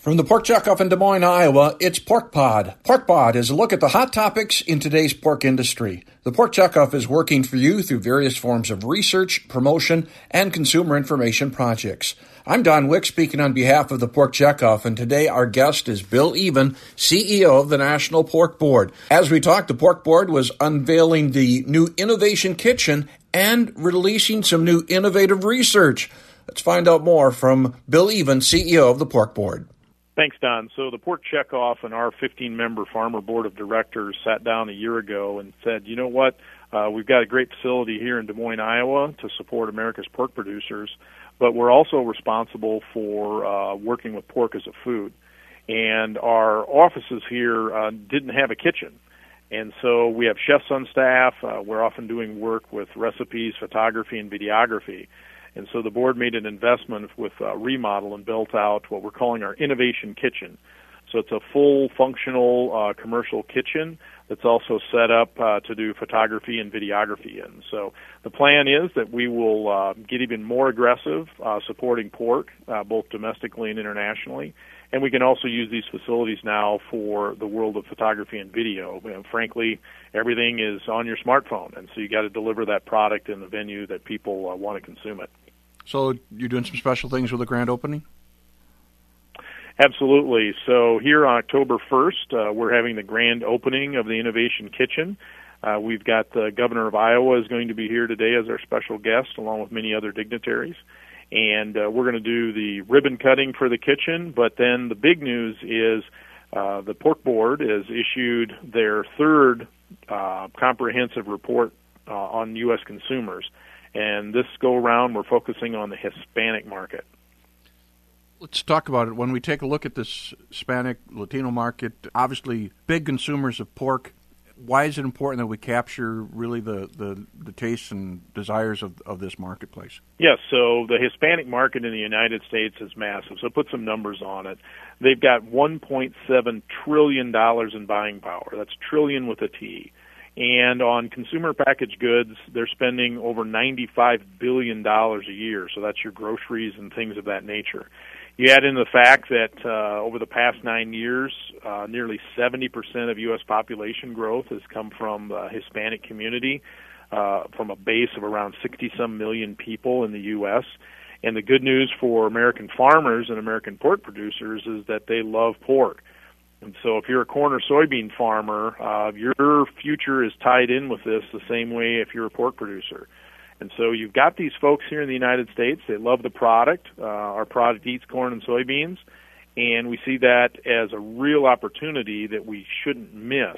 From the Pork Checkoff in Des Moines, Iowa, it's Pork Pod. Pork Pod is a look at the hot topics in today's pork industry. The Pork Checkoff is working for you through various forms of research, promotion, and consumer information projects. I'm Don Wick speaking on behalf of the Pork Checkoff, and today our guest is Bill Even, CEO of the National Pork Board. As we talked, the Pork Board was unveiling the new Innovation Kitchen and releasing some new innovative research. Let's find out more from Bill Even, CEO of the Pork Board. Thanks, Don. So the Pork Checkoff and our 15-member farmer board of directors sat down a year ago and said, you know what, uh, we've got a great facility here in Des Moines, Iowa, to support America's pork producers, but we're also responsible for uh, working with pork as a food. And our offices here uh, didn't have a kitchen. And so we have chefs on staff. Uh, we're often doing work with recipes, photography, and videography. And so the board made an investment with uh, remodel and built out what we're calling our innovation kitchen. So it's a full functional uh, commercial kitchen that's also set up uh, to do photography and videography in. So the plan is that we will uh, get even more aggressive uh, supporting pork, uh, both domestically and internationally. And we can also use these facilities now for the world of photography and video. And frankly, everything is on your smartphone, and so you got to deliver that product in the venue that people uh, want to consume it. So you're doing some special things with the grand opening? Absolutely. So here on October 1st, uh, we're having the grand opening of the Innovation Kitchen. Uh, we've got the governor of Iowa is going to be here today as our special guest, along with many other dignitaries. And uh, we're going to do the ribbon cutting for the kitchen. But then the big news is uh, the pork board has issued their third uh, comprehensive report uh, on U.S. consumers. And this go around, we're focusing on the Hispanic market. Let's talk about it. When we take a look at this Hispanic Latino market, obviously big consumers of pork. Why is it important that we capture really the, the, the tastes and desires of, of this marketplace? Yes, so the Hispanic market in the United States is massive. So put some numbers on it. They've got $1.7 trillion in buying power. That's trillion with a T. And on consumer packaged goods, they're spending over $95 billion a year. So that's your groceries and things of that nature. You add in the fact that uh, over the past nine years, uh, nearly 70% of U.S. population growth has come from the Hispanic community, uh, from a base of around 60 some million people in the U.S. And the good news for American farmers and American pork producers is that they love pork. And so, if you're a corn or soybean farmer, uh, your future is tied in with this the same way if you're a pork producer. And so, you've got these folks here in the United States. They love the product. Uh, our product eats corn and soybeans, and we see that as a real opportunity that we shouldn't miss.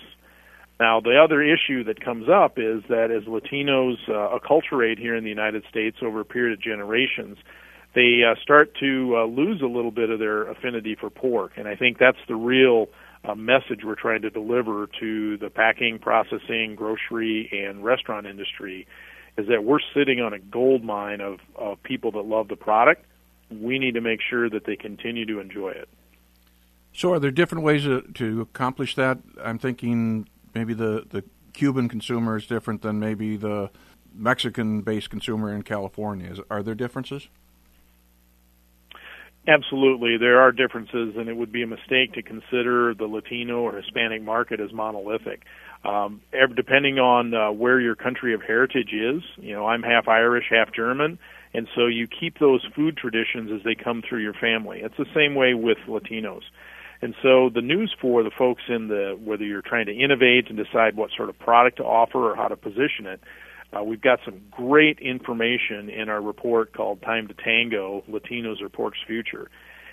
Now, the other issue that comes up is that as Latinos uh, acculturate here in the United States over a period of generations, they uh, start to uh, lose a little bit of their affinity for pork. And I think that's the real uh, message we're trying to deliver to the packing, processing, grocery, and restaurant industry is that we're sitting on a gold mine of, of people that love the product. We need to make sure that they continue to enjoy it. So, are there different ways to, to accomplish that? I'm thinking maybe the, the Cuban consumer is different than maybe the Mexican based consumer in California. Is, are there differences? Absolutely, there are differences, and it would be a mistake to consider the Latino or Hispanic market as monolithic. Um, depending on uh, where your country of heritage is, you know, I'm half Irish, half German, and so you keep those food traditions as they come through your family. It's the same way with Latinos. And so the news for the folks in the whether you're trying to innovate and decide what sort of product to offer or how to position it, uh, we've got some great information in our report called Time to Tango Latinos or Pork's Future.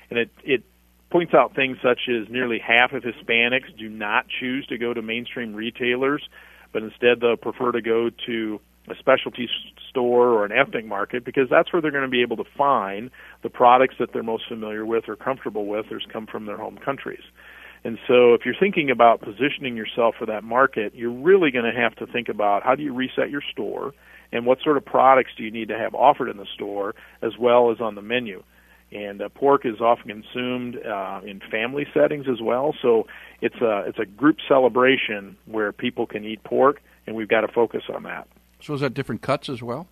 And it, it points out things such as nearly half of Hispanics do not choose to go to mainstream retailers, but instead they'll prefer to go to a specialty store or an ethnic market because that's where they're going to be able to find the products that they're most familiar with or comfortable with or come from their home countries. And so if you're thinking about positioning yourself for that market, you're really going to have to think about how do you reset your store and what sort of products do you need to have offered in the store as well as on the menu. And uh, pork is often consumed uh, in family settings as well, so it's a it's a group celebration where people can eat pork, and we've got to focus on that. So is that different cuts as well?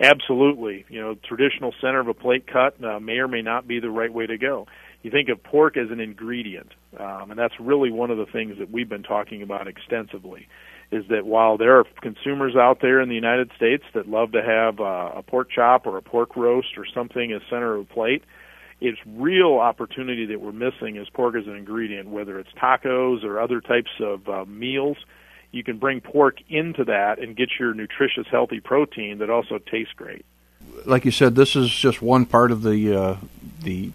Absolutely. You know, traditional center of a plate cut uh, may or may not be the right way to go. You think of pork as an ingredient, um, and that's really one of the things that we've been talking about extensively. Is that while there are consumers out there in the United States that love to have uh, a pork chop or a pork roast or something as center of a plate, it's real opportunity that we're missing is pork as an ingredient, whether it's tacos or other types of uh, meals you can bring pork into that and get your nutritious, healthy protein that also tastes great. Like you said, this is just one part of the uh, the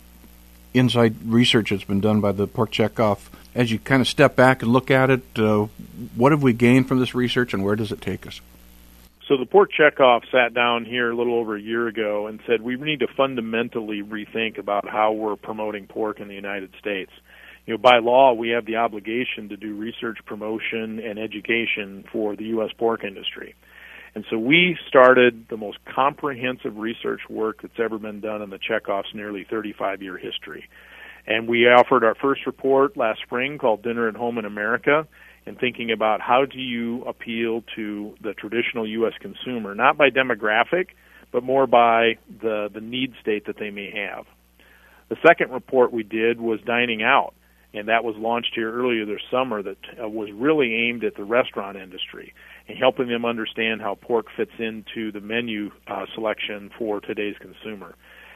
inside research that's been done by the Pork Checkoff. As you kind of step back and look at it, uh, what have we gained from this research, and where does it take us? So the Pork Checkoff sat down here a little over a year ago and said we need to fundamentally rethink about how we're promoting pork in the United States you know, by law, we have the obligation to do research, promotion, and education for the U.S. pork industry. And so we started the most comprehensive research work that's ever been done in the Checkoff's nearly 35 year history. And we offered our first report last spring called Dinner at Home in America and thinking about how do you appeal to the traditional U.S. consumer, not by demographic, but more by the, the need state that they may have. The second report we did was dining out and that was launched here earlier this summer that uh, was really aimed at the restaurant industry and helping them understand how pork fits into the menu uh, selection for today's consumer.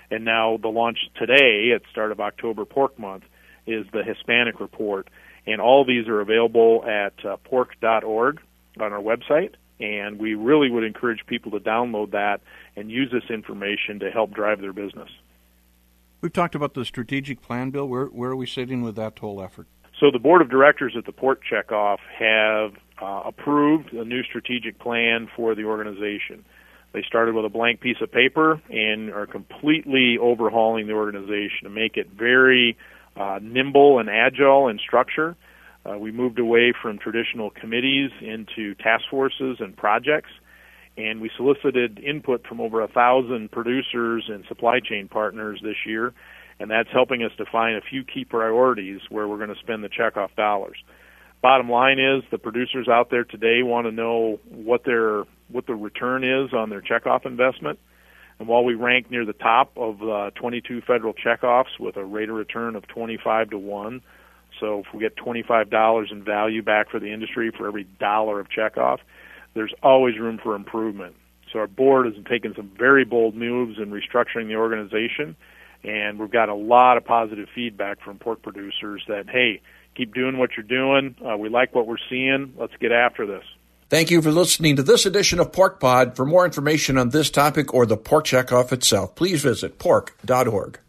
And now the launch today at start of October Pork Month is the Hispanic Report, and all these are available at uh, pork.org on our website. And we really would encourage people to download that and use this information to help drive their business. We've talked about the strategic plan, Bill. Where where are we sitting with that whole effort? So the board of directors at the Pork Checkoff have uh, approved a new strategic plan for the organization. They started with a blank piece of paper and are completely overhauling the organization to make it very uh, nimble and agile in structure. Uh, we moved away from traditional committees into task forces and projects and we solicited input from over a thousand producers and supply chain partners this year, and that's helping us define a few key priorities where we're going to spend the checkoff dollars. Bottom line is the producers out there today want to know what their what the return is on their checkoff investment. And while we rank near the top of uh, 22 federal checkoffs with a rate of return of 25 to 1, so if we get $25 in value back for the industry for every dollar of checkoff, there's always room for improvement. So our board has taken some very bold moves in restructuring the organization, and we've got a lot of positive feedback from pork producers that hey, keep doing what you're doing. Uh, we like what we're seeing. Let's get after this. Thank you for listening to this edition of Pork Pod. For more information on this topic or the pork checkoff itself, please visit pork.org.